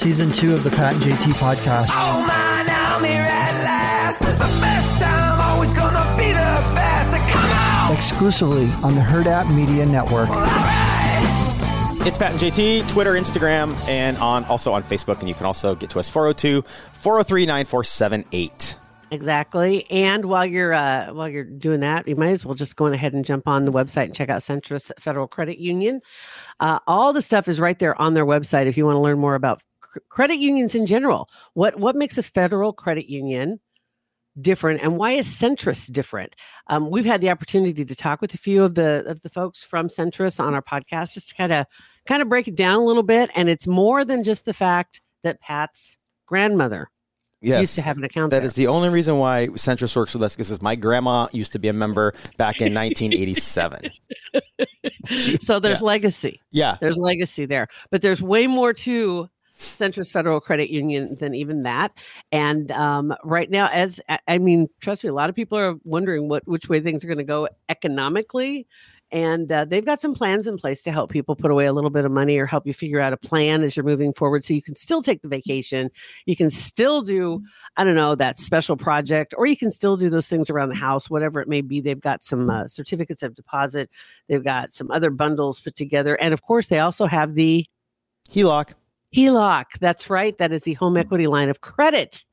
season two of the Pat and JT podcast. Oh man, I'm here at last. The best time, always gonna be the best. Come on! Exclusively on the Hurrdat Media Network. It's Pat and JT, Twitter, Instagram, and on also on Facebook. And you can also get to us 402 403 9478. Exactly. And while you're uh, while you're doing that, you might as well just go on ahead and jump on the website and check out Centris Federal Credit Union. Uh, all the stuff is right there on their website if you want to learn more about cr- credit unions in general. What what makes a federal credit union different, and why is Centris different? Um, we've had the opportunity to talk with a few of the of the folks from Centris on our podcast, just to kind of kind of break it down a little bit. And it's more than just the fact that Pat's grandmother Yes. used to have an account That there. is the only reason why Centris works with us because my grandma used to be a member back in 1987. so there's Yeah. legacy. Yeah. There's legacy there. But there's way more to Centris Federal Credit Union than even that. And um, right now, as I- mean, trust me, a lot of people are wondering what which way things are going to go economically. And uh, they've got some plans in place to help people put away a little bit of money or help you figure out a plan as you're moving forward so you can still take the vacation. You can still do, I don't know, that special project, or you can still do those things around the house, whatever it may be. They've got some uh, certificates of deposit, they've got some other bundles put together. And of course, they also have the HELOC. HELOC. That's right. That is the home equity line of credit.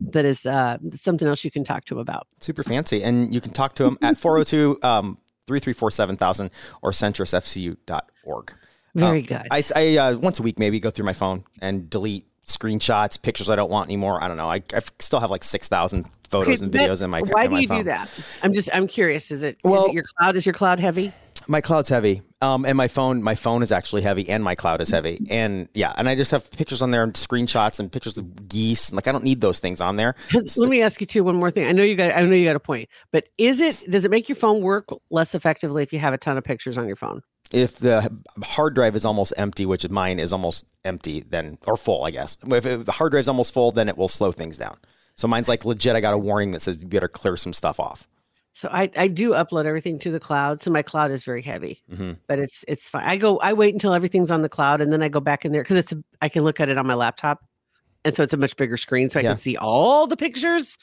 That is uh, something else you can talk to him about. Super fancy. And you can talk to him at 402 um, 334 7000 or centrisfcu.org. Very Um, good. I, I uh, once a week maybe go through my phone and delete screenshots, pictures I don't want anymore. I don't know. I, I still have like 6,000 photos Okay, and videos in my Why in do you phone. do that? I'm just I'm curious. Is it, is Well- it your cloud? Is your cloud heavy? My cloud's heavy, um, and my phone my phone is actually heavy, and my cloud is heavy, and yeah, and I just have pictures on there and screenshots and pictures of geese. Like I don't need those things on there. Let me ask you too one more thing. I know you got I know you got a point, but is it does it make your phone work less effectively if you have a ton of pictures on your phone? If the hard drive is almost empty, which mine is almost empty, then or full, I guess. If it- the hard drive's almost full, then it will slow things down. So mine's like legit. I got a warning that says you better clear some stuff off. So I, I do upload everything to the cloud. So my cloud is very heavy, hmm but it's it's fine. I go I wait until everything's on the cloud and then I go back in there because it's a, I can look at it on my laptop, and so it's a much bigger screen, so I Yeah. can see all the pictures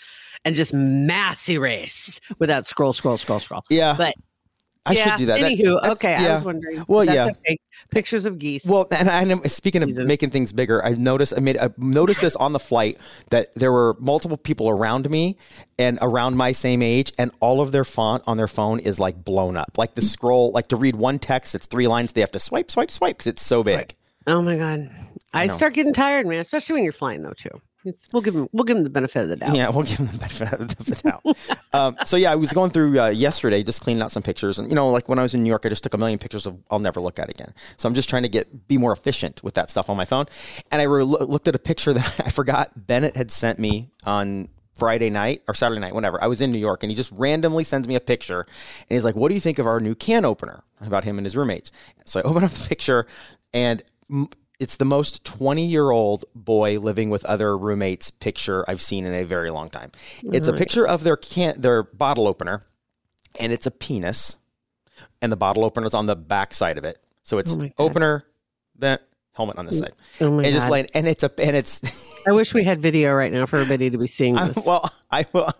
and just mass erase without scroll scroll scroll scroll. Yeah, But I yeah, should do that. That- Anywho, that's- okay, I yeah. was wondering. Well, That's yeah. okay. Pictures of geese. Well, and I know, speaking of Season. making things bigger, I've noticed I made I noticed this on the flight that there were multiple people around me and around my same age, and all of their font on their phone is like blown up. Like the scroll, like to read one text, it's three lines. They have to swipe, swipe, swipe because it's so big. oh my god, I, know. start getting tired, man. Especially when you're flying though too. We'll give them we'll give them the benefit of the doubt. Yeah, we'll give them the benefit of the doubt. um, so yeah, I was going through uh, yesterday, just cleaning out some pictures, and you know, like when I was in New York, I just took a million pictures of I'll never look at again. So I'm just trying to get be more efficient with that stuff on my phone. And I re- looked at a picture that I forgot Bennett had sent me on Friday night or Saturday night, whenever I was in New York, and he just randomly sends me a picture, and he's like, "What do you think of our new can opener?" About him and his roommates. So I open up the picture, and it's the most 20 year old boy living with other roommates picture I've seen in a very long time. It's a picture of their can their bottle opener, and it's a penis, and the bottle opener is on the back side of it. So it's Oh opener, that helmet on this mm. side, Oh and just God. laying, and it's a and it's I wish we had video right now for everybody to be seeing I- this. well, I will.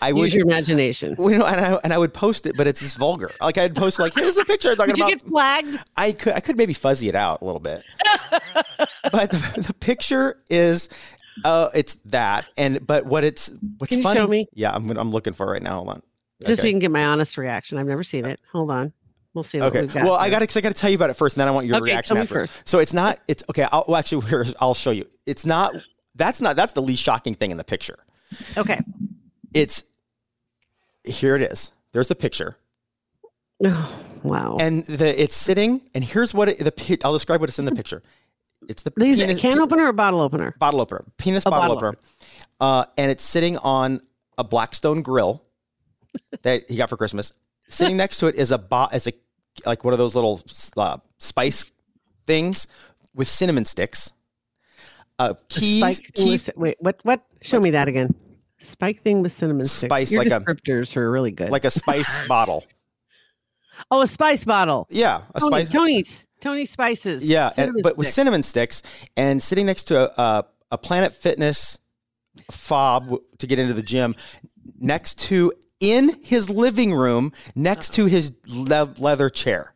I would, Use your imagination. you know, and I, and I would post it, but it's just vulgar. Like I'd post like, "Here's the picture I'm talking Did you about." get flagged? I could I could maybe fuzzy it out a little bit, but the, the picture is uh it's that and but what it's what's Can funny show me? yeah I'm I'm looking for right now hold on Just so you can get my honest reaction. I've never seen it. Hold on. We'll see what okay well I got I got to tell you about it first and then I want your Okay, reaction tell me first. so it's not it's okay I'll well, actually I'll show you it's not that's not that's the least shocking thing in the picture Okay. It's here it is there's the picture Oh, wow. and the it's sitting and here's what it, the I'll describe what it's in the picture it's the These a penis- can opener or bottle opener? bottle opener, penis bottle, bottle opener, uh, and it's sitting on a Blackstone grill that he got for Christmas. Sitting next to it is a bo- is a like one of those little uh, spice things with cinnamon sticks. Uh, keys, Spike key, wait, what? What? Show me that again. Spike thing with cinnamon sticks. Spice, Your like a- descriptors are really good. like a spice bottle. oh, a spice bottle. Yeah, a Tony, spice. Tony's. Tony Spices. Yeah, and, but with cinnamon sticks and sitting next to a, a, a Planet Fitness fob to get into the gym, next to in his living room, next uh-huh. to his le- leather chair.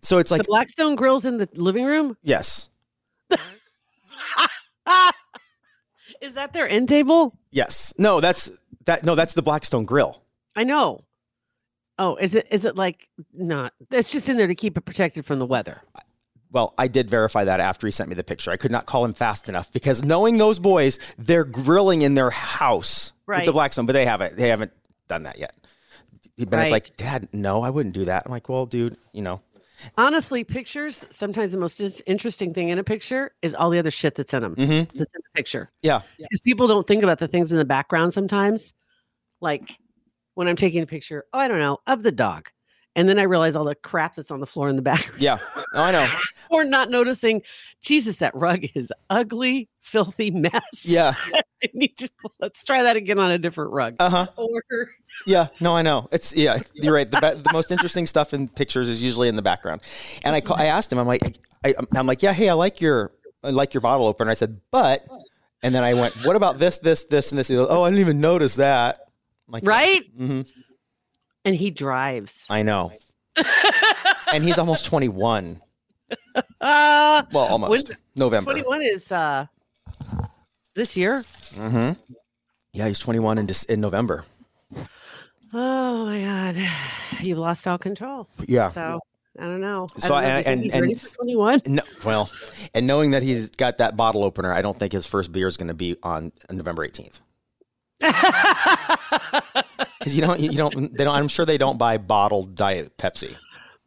So it's like the Blackstone Grill's in the living room. yes, Is that their end table? yes, no, that's that. No, that's the Blackstone Grill. I know. Oh, is it is it like not? It's just in there to keep it protected from the weather. Well, I did verify that after he sent me the picture. I could not call him fast enough because knowing those boys, they're grilling in their house with the Blackstone, but they haven't. They haven't done that yet. Bennett's Right. like, Dad, no, I wouldn't do that. I'm like, well, dude, you know, Honestly, pictures sometimes the most interesting thing in a picture is all the other shit that's in them. Mhm. That's in the picture. yeah, because people don't think about the things in the background sometimes. Like when I'm taking a picture, oh, I don't know, of the dog. And then I realize all the crap that's on the floor in the background. yeah. No, I know. or not noticing, Jesus, that rug is ugly, filthy mess. Yeah. I need to, let's try that again on a different rug. Uh huh. or Yeah. No, I know. It's yeah. You're right. The be- the most interesting stuff in pictures is usually in the background. And I ca- I asked him. I'm like I, I'm like yeah. Hey, I like your I like your bottle opener. I said, but and then I went, what about this, this, this, and this? He goes, oh, I didn't even notice that. I'm like, right? hmm And he drives. I know. and he's almost 21. Well, almost When- November. 21 is uh, this year. Mm-hmm. Yeah, he's 21 in in November. Oh my God. You've lost all control. Yeah. So I don't know. I So don't know. I- Do you and- and- ready for 21. No, well, and knowing that he's got that bottle opener, I don't think his first beer is going to be on November 18th. Because you don't, you don't, they don't. I'm sure they don't buy bottled Diet Pepsi.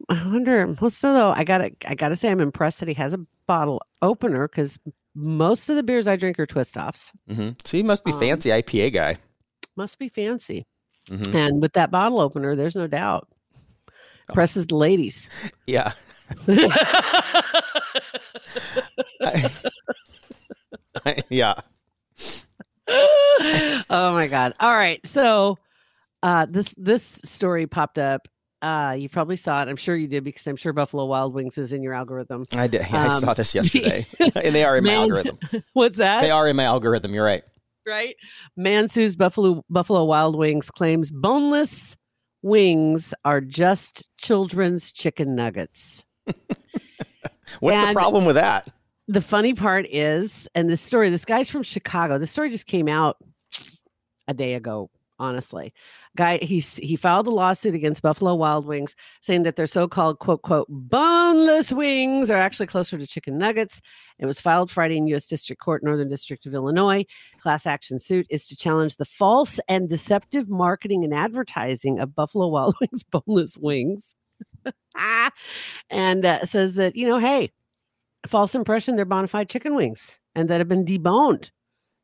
I wonder. Well, so though, I gotta, I gotta say, I'm impressed that he has a bottle opener because most of the beers I drink are twist offs. Mm-hmm. So he must be Um, fancy IPA guy. Must be fancy. Mhm. And with that bottle opener, there's no doubt. Oh. Presses the ladies. Yeah. yeah. oh my god! All right, so uh, this this story popped up. Uh, you probably saw it. I'm sure you did because I'm sure Buffalo Wild Wings is in your algorithm. I did. I Um, saw this yesterday, and they are in my Man- algorithm. What's that? They are in my algorithm. You're right. right? Man sues Buffalo Buffalo Wild Wings claims boneless wings are just children's chicken nuggets. What's the problem with that? The funny part is, and this story, this guy's from Chicago. The story just came out a day ago. Honestly, guy he he filed a lawsuit against Buffalo Wild Wings, saying that their so-called quote quote boneless wings are actually closer to chicken nuggets. It was filed Friday in U.S. District Court, Northern District of Illinois. Class action suit is to challenge the false and deceptive marketing and advertising of Buffalo Wild Wings boneless wings, and uh, says that you know, hey, false impression they're bona fide chicken wings and that have been deboned.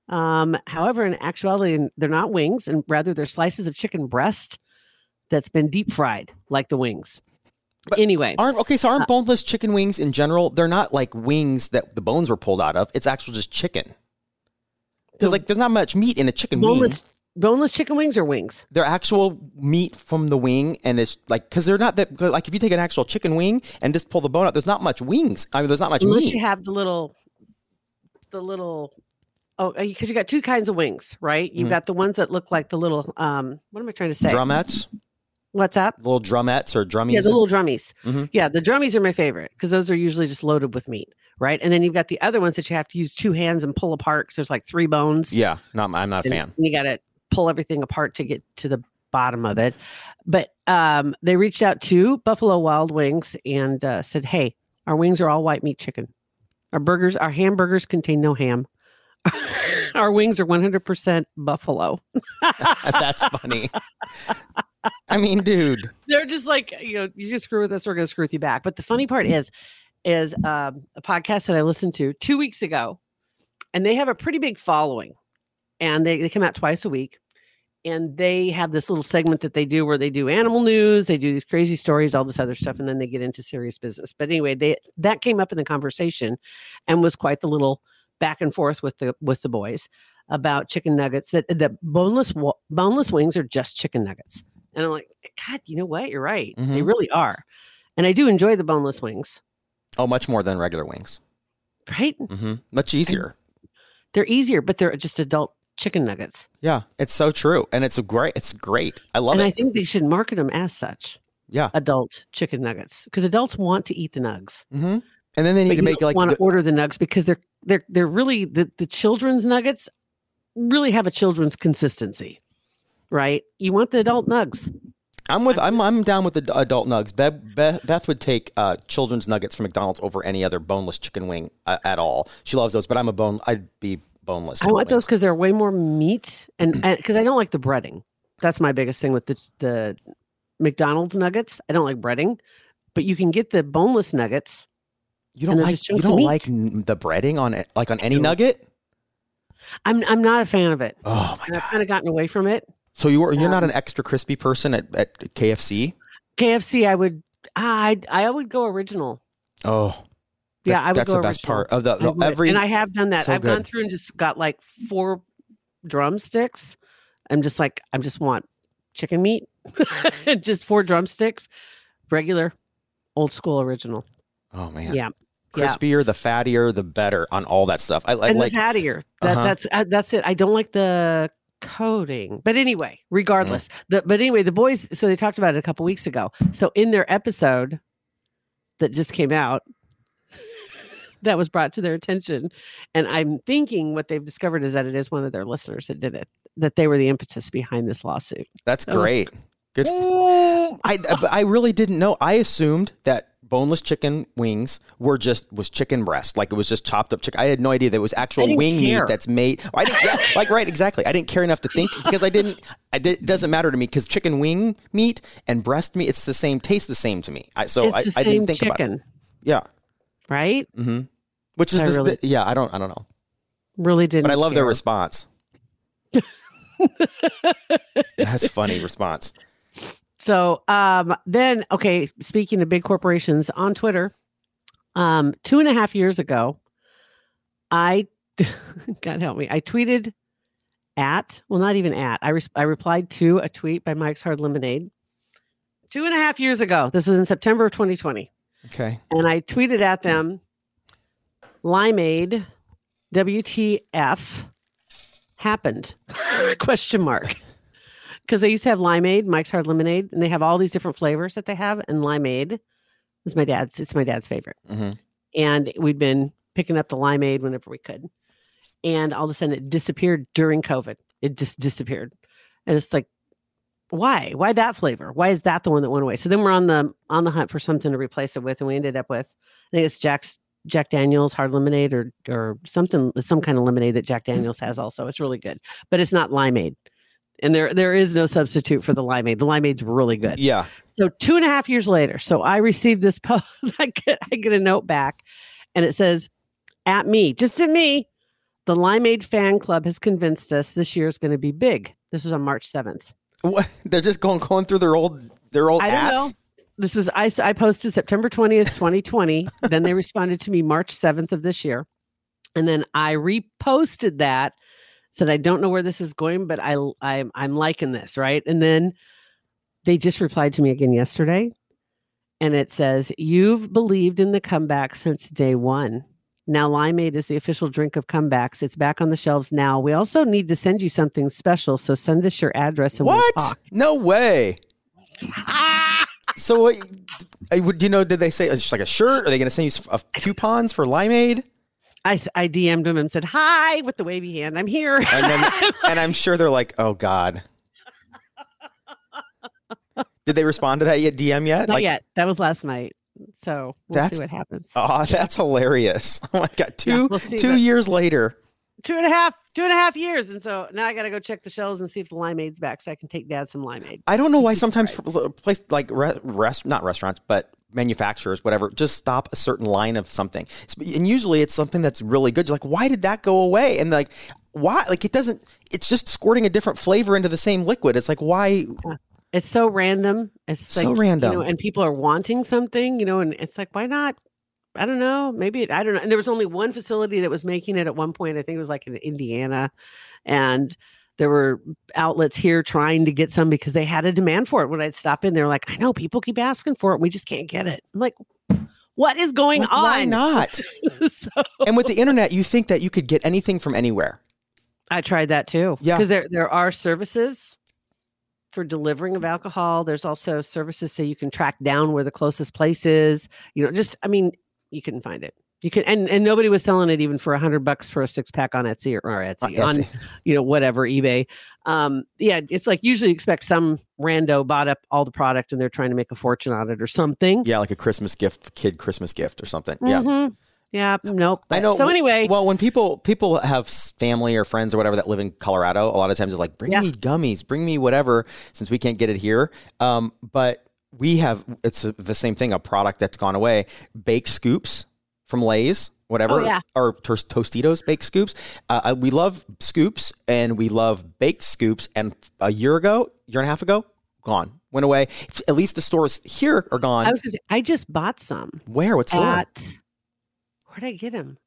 Um, however, in actuality, they're not wings, and rather they're slices of chicken breast that's been deep fried, like the wings. But anyway, Aren't okay? So Uh, aren't boneless chicken wings in general? They're not like wings that the bones were pulled out of. It's actual just chicken. Because like there's not much meat in a chicken wing. boneless boneless chicken wings or wings? They're actual meat from the wing, and it's like because they're not that. Like if you take an actual chicken wing and just pull the bone out, there's not much wings. I mean, there's not much Unless meat. you have the little, the little. Oh, because you got two kinds of wings, right? You've Mhm. got the ones that look like the little. Um, what am I trying to say? drumettes, What's up? little drumettes or drummies. Yeah, the little drummies. Mhm. Yeah, the drummies are my favorite because those are usually just loaded with meat, right? And then you've got the other ones that you have to use two hands and pull apart because there's like three bones. yeah, not, I'm not a fan. You got to pull everything apart to get to the bottom of it. But um, they reached out to Buffalo Wild Wings and uh, said, "Hey, our wings are all white meat chicken. Our burgers, our hamburgers contain no ham. our wings are 100% buffalo." That's funny. I mean, dude. they're just like you know you can screw with us we're going to screw with you back but the funny part is is um, a podcast that i listened to two weeks ago and they have a pretty big following and they, they come out twice a week and they have this little segment that they do where they do animal news they do these crazy stories all this other stuff and then they get into serious business but anyway they that came up in the conversation and was quite the little back and forth with the with the boys about chicken nuggets that the boneless boneless wings are just chicken nuggets and I'm like, God, you know what? You're right. They Mhm. really are. And I do enjoy the boneless wings. Oh, much more than regular wings. right? hmm Much easier. They're easier, but they're just adult chicken nuggets. Yeah, it's so true, and it's great. It's great. I love it. and it. I think they should market them as such, yeah. adult chicken nuggets, because adults want to eat the nugs. hmm And then they need But to make like want to order the nugs because they're they're they're really the, the children's nuggets really have a children's consistency, right? You want the adult nugs. I'm with. I'm. I'm down with the adult nugs. Beth, Beth, Beth would take uh, children's nuggets from McDonald's over any other boneless chicken wing uh, at all. She loves those, but I'm a bone. I'd be boneless. I want those because they're way more meat, and because I don't like the breading. That's my biggest thing with the the McDonald's nuggets. I don't like breading, but you can get the boneless nuggets. You don't like. You don't meat. like the breading on it, like on any nugget. I'm I'm not a fan of it. Oh my And I've kind of gotten away from it. So you are. You're not Um, an extra crispy person at, at KFC. KFC, I would I I would go original. Oh, Yeah, I would That's go the best original. part of the, the every. and I have done that. so I've gone through and just got like four drumsticks. I'm just like I just want chicken meat, just four drumsticks, regular, old school original. oh man. Yeah, yeah. Crispier, the fattier, the better on all that stuff. I, I and like. the fattier. That, Uh-huh. That's uh, that's it. I don't like the coating, but anyway, regardless. Mm. The but anyway, the boys. So they talked about it a couple weeks ago. So in their episode that just came out, that was brought to their attention, and I'm thinking what they've discovered is that it is one of their listeners that did it. That they were the impetus behind this lawsuit. That's Oh. great. Good. f- I I really didn't know. I assumed that boneless chicken wings were just was chicken breast, like it was just chopped up chicken. I had no idea that it was actual wing care. meat that's made. I didn't, yeah, like right, exactly. I didn't care enough to think because I didn't. I did, it doesn't matter to me because chicken wing meat and breast meat, it's the same, tastes the same to me. I, so I, I didn't think about it. Yeah. right? Mm-hmm. Which is this, really- the, yeah. I don't. I don't know, Really didn't. but I love their response. That's funny response. So um, then, okay, speaking of big corporations on Twitter, um, two and a half years ago, I, God help me, I tweeted at, well, not even at, I, res- I replied to a tweet by Mike's Hard Lemonade two and a half years ago. This was in September of 2020. Okay. And I tweeted at them, Limeade, WTF happened? Question mark. Because they used to have limeade, Mike's Hard Lemonade, and they have all these different flavors that they have. And limeade is my dad's. It's my dad's favorite. hmm And we'd been picking up the limeade whenever we could. And all of a sudden, it disappeared during COVID. It just disappeared, and it's like, why? Why that flavor? Why is that the one that went away? So then we're on the on the hunt for something to replace it with, and we ended up with, I think it's Jack's Jack Daniels hard lemonade or or something, some kind of lemonade that Jack Daniels has. Also, it's really good, but it's not limeade, and there there is no substitute for the limeade. The limeade's really good. Yeah. So two and a half years later, so I received this post. I get I get a note back, and it says, "At me, just at me, the Limeade fan club has convinced us this year is going to be big." This was on March seventh. What? They're just going going through their old their old I ads. know. This was I I posted September twentieth, twenty twenty. then they responded to me March seventh of this year, and then I reposted that. Said I don't know where this is going, but I I'm I'm liking this right. And then they just replied to me again yesterday, and it says you've believed in the comeback since day one. Now Limeade is the official drink of comebacks. It's back on the shelves now. We also need to send you something special, so send us your address and What? we'll talk. No way. so what? I would you know? Did they say it's just like a shirt? Are they going to send you coupons for Limeade? I, I DM'd him and said, Hi, with the wavy hand. I'm here. And then, and I'm sure they're like, oh god. Did they respond to that yet? DM yet? Not like, yet. That was last night. So we'll That's- see what happens. Oh, that's hilarious. Oh my god. Two we'll two years later. Two and a half, two and a half years. And so now I got to go check the shelves and see if the limeade's back so I can take dad some limeade. I don't know why sometimes place like re- rest not restaurants but manufacturers whatever just stop a certain line of something and usually it's something that's really good you're like why did that go away and like why like it doesn't it's just squirting a different flavor into the same liquid it's like why It's so random. It's So like, random. You know, and people are wanting something, you know, and it's like, why not? I don't know. Maybe it, I don't know. And there was only one facility that was making it at one point. I think it was like in Indiana. And there were outlets here trying to get some because they had a demand for it. When I'd stop in, they're like, I know people keep asking for it. We just can't get it. I'm like, What is going on? Why not? so and with the internet, you think that you could get anything from anywhere. I tried that too. Yeah. Because there there are services for delivering of alcohol. There's also services so you can track down where the closest place is. You know, just I mean, you couldn't find it. You can and, and nobody was selling it even for a hundred bucks for a six pack on Etsy or, or Etsy, On on you know whatever eBay. Um, yeah, it's like usually expect some rando bought up all the product and they're trying to make a fortune on it or something. Yeah, like a Christmas gift, kid Christmas gift or something. Yeah. Mhm. Yeah. Nope. I know. So anyway, well, when people people have family or friends or whatever that live in Colorado, a lot of times they're like, "Bring Yeah. me gummies, bring me whatever," since we can't get it here. Um, but we have it's the same thing. A product that's gone away. Baked scoops from Lay's, whatever, Oh, yeah. or Tos- Tostitos baked scoops. Uh, we love scoops and we love baked scoops. And a year ago, year and a half ago, gone, went away. At least the stores here are gone. I was gonna say, I just bought some. Where? What store? at where'd I get them?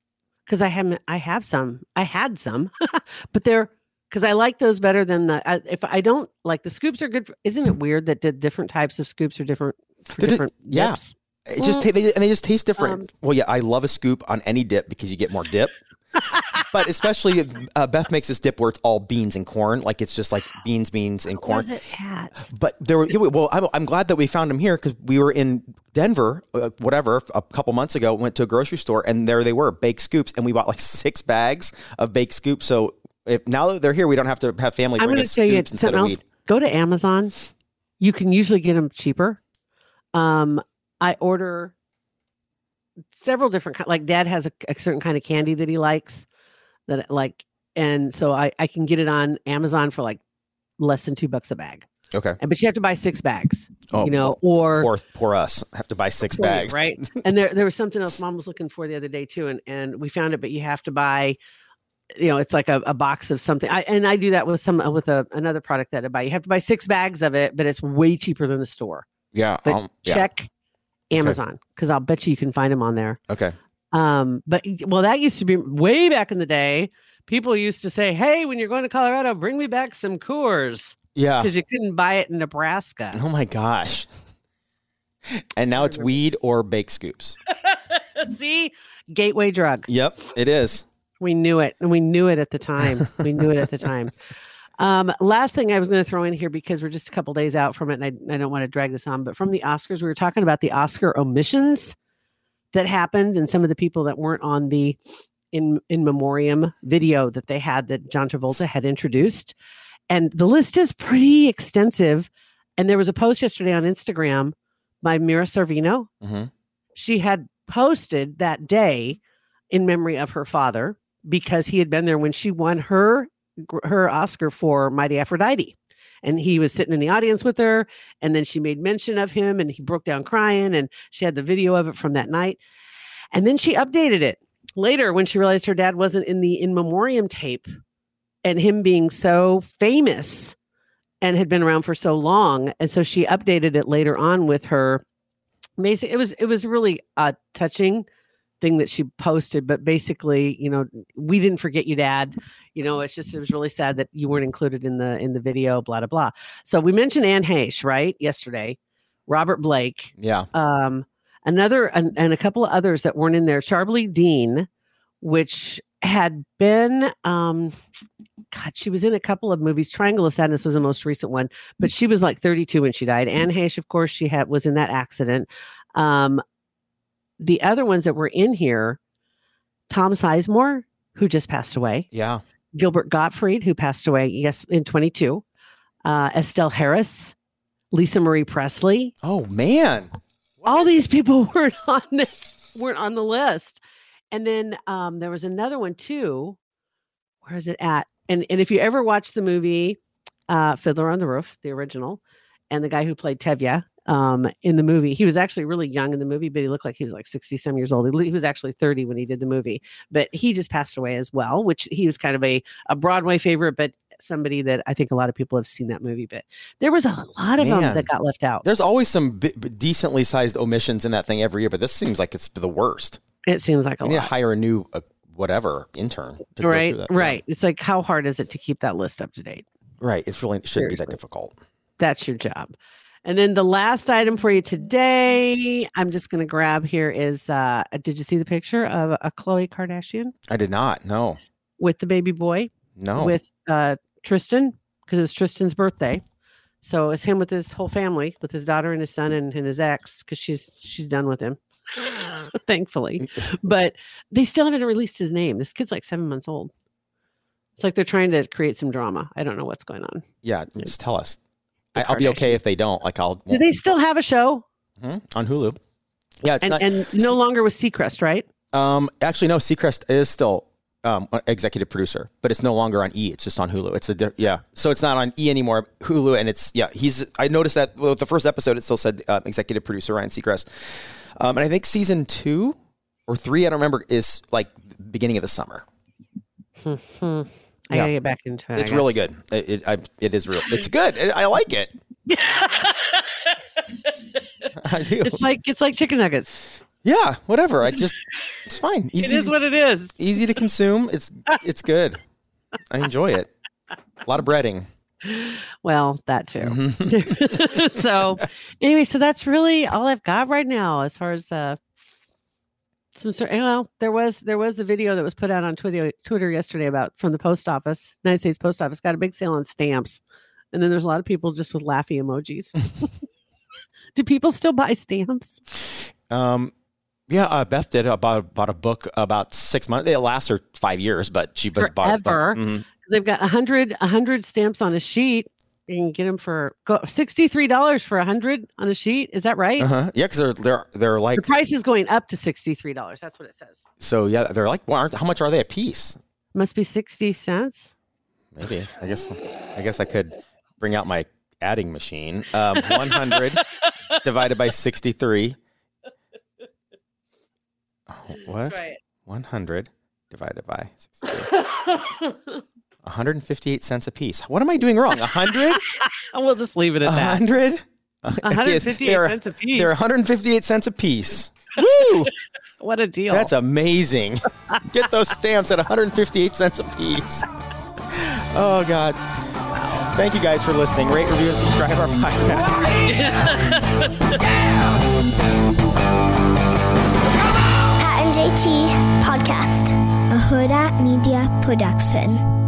Because I haven't. I have some. I had some, but they're because I like those better than the. I, if I don't like the scoops are good. For, isn't it weird that the different types of scoops are different? Different yeah. dips? It just Mm. they, and they just taste different. Um, well, yeah, I love a scoop on any dip because you get more dip. but especially if, uh, Beth makes this dip where it's all beans and corn, like it's just like beans, beans, and corn. Was it at? But there were well, I'm, I'm glad that we found them here because we were in Denver, uh, whatever, a couple months ago. Went to a grocery store and there they were, baked scoops, and we bought like six bags of baked scoops. So if now that they're here, we don't have to have family I'm going to tell you something else. Go to Amazon. You can usually get them cheaper. Um, I order several different ki- like dad has a, a certain kind of candy that he likes that like and so I, I can get it on Amazon for like less than two bucks a bag. Okay, And but you have to buy six bags. Oh, you know, or poor poor us have to buy six Right, bags. right? and there there was something else mom was looking for the other day too, and and we found it, but you have to buy. You know, it's like a, a box of something. I and I do that with some with a another product that I buy. You have to buy six bags of it, but it's way cheaper than the store. Yeah, But um, yeah. Amazon because I'll bet you you can find them on there. Okay. Um, but well, that used to be way back in the day. People used to say, "Hey, when you're going to Colorado, bring me back some Coors," Yeah. because you couldn't buy it in Nebraska. Oh my gosh. And now it's weed or bake scoops. See, gateway drug. Yep, it is. We knew it, and we knew it at the time. We knew it at the time. Um, last thing I was going to throw in here because we're just a couple days out from it, and I, I don't want to drag this on. But from the Oscars, we were talking about the Oscar omissions that happened, and some of the people that weren't on the in in memoriam video that they had that John Travolta had introduced, and the list is pretty extensive. And there was a post yesterday on Instagram by Mira Sorvino, Mhm. she had posted that day in memory of her father because he had been there when she won her her Oscar for Mighty Aphrodite. And he was sitting in the audience with her, and then she made mention of him, and he broke down crying, and she had the video of it from that night. And then she updated it later when she realized her dad wasn't in the in memoriam tape, and him being so famous and had been around for so long, and so she updated it later on with her. Basically, it was it was really a touching thing that she posted, but basically, you know, we didn't forget you, Dad. You know, it's just it was really sad that you weren't included in the in the video. Blah blah blah. So we mentioned Anne Heche, right? Yesterday, Robert Blake, Yeah. um, another and, and a couple of others that weren't in there. Charlbi Dean, which had been, um, God, she was in a couple of movies. Triangle of Sadness was the most recent one, but she was like 32 when she died. Anne Heche, of course, she had was in that accident. Um, the other ones that were in here, Tom Sizemore, who just passed away. Yeah. Gilbert Gottfried, who passed away, yes, in 22. Uh, Estelle Harris, Lisa Marie Presley, Oh man. all these people weren't on this weren't on the list and then um there was another one too where is it at and and if you ever watch the movie uh fiddler on the roof the original and the guy who played Tevye um in the movie he was actually really young in the movie but he looked like he was like 60 some years old he was actually 30 when he did the movie but he just passed away as well which he was kind of a a broadway favorite but somebody that i think a lot of people have seen that movie but there was a lot of them that got left out There's always some bi- decently sized omissions in that thing every year, but this seems like it's the worst. it seems like a We need lot to hire a new uh, whatever intern. Right that. Yeah. right it's like how hard is it to keep that list up to date Right. It's really it shouldn't be that difficult. that's your job And then the last item for you today, I'm just going to grab here is uh, did you see the picture of a Khloe Kardashian I did not. No. with the baby boy No. with uh, Tristan because it was Tristan's birthday. So it's him with his whole family, with his daughter and his son and, and his ex, because she's she's done with him, thankfully. But they still haven't released his name. This kid's like seven months old. It's like they're trying to create some drama. I don't know what's going on. yeah. Just tell us. I, I'll be okay if they don't. Like I'll Do they still have a show? Mhm, on Hulu. Yeah. It's And not. and no longer with Seacrest, right? Um, actually, no. Seacrest is still um, executive producer, but it's no longer on E. It's just on Hulu. It's a yeah. So it's not on E anymore. Hulu, and it's yeah. He's. I noticed that well, the first episode it still said uh, executive producer Ryan Seacrest, um, and I think season two or three, I don't remember, is like beginning of the summer. I Yeah. gotta get back into it. It's really good. It, it, I, it is real. It's good. I like it. I do. It's like it's like chicken nuggets. yeah. Whatever. I just. It's fine. Easy. is what it is. easy to consume. It's it's good. I enjoy it. A lot of breading. Well, that too. Mhm. so anyway, so that's really all I've got right now as far as uh some sort well, there was there was the video that was put out on Twitter Twitter yesterday about from the post office, United States Post Office got a big sale on stamps. And then there's a lot of people just with laughy emojis. Do people still buy stamps? Um, yeah, uh, Beth did about bought a book about six months. It lasts her five years, but she was bought. Forever. mhm. They've got a hundred a hundred stamps on a sheet. You can get them for go sixty three dollars for a hundred on a sheet. Is that right? Uh-huh. Yeah, because they're they're they're like The price is going up to sixty three dollars. That's what it says. so. Yeah, they're like well, aren't- how much are they a piece? Must be sixty cents. Maybe I guess I guess I could bring out my adding machine. Um, One hundred divided by sixty three. what? One hundred divided by 63. 158 cents a piece. What am I doing wrong? 100? we'll just leave it at that. 100? 158 They're- cents a piece. They're 158 cents a piece. Woo! What a deal. That's amazing. Get those stamps at 158 cents a piece. Oh, God. Thank you guys for listening. Rate, review, and subscribe our podcast. Pat and JT Podcast, a Hurrdat Media Production.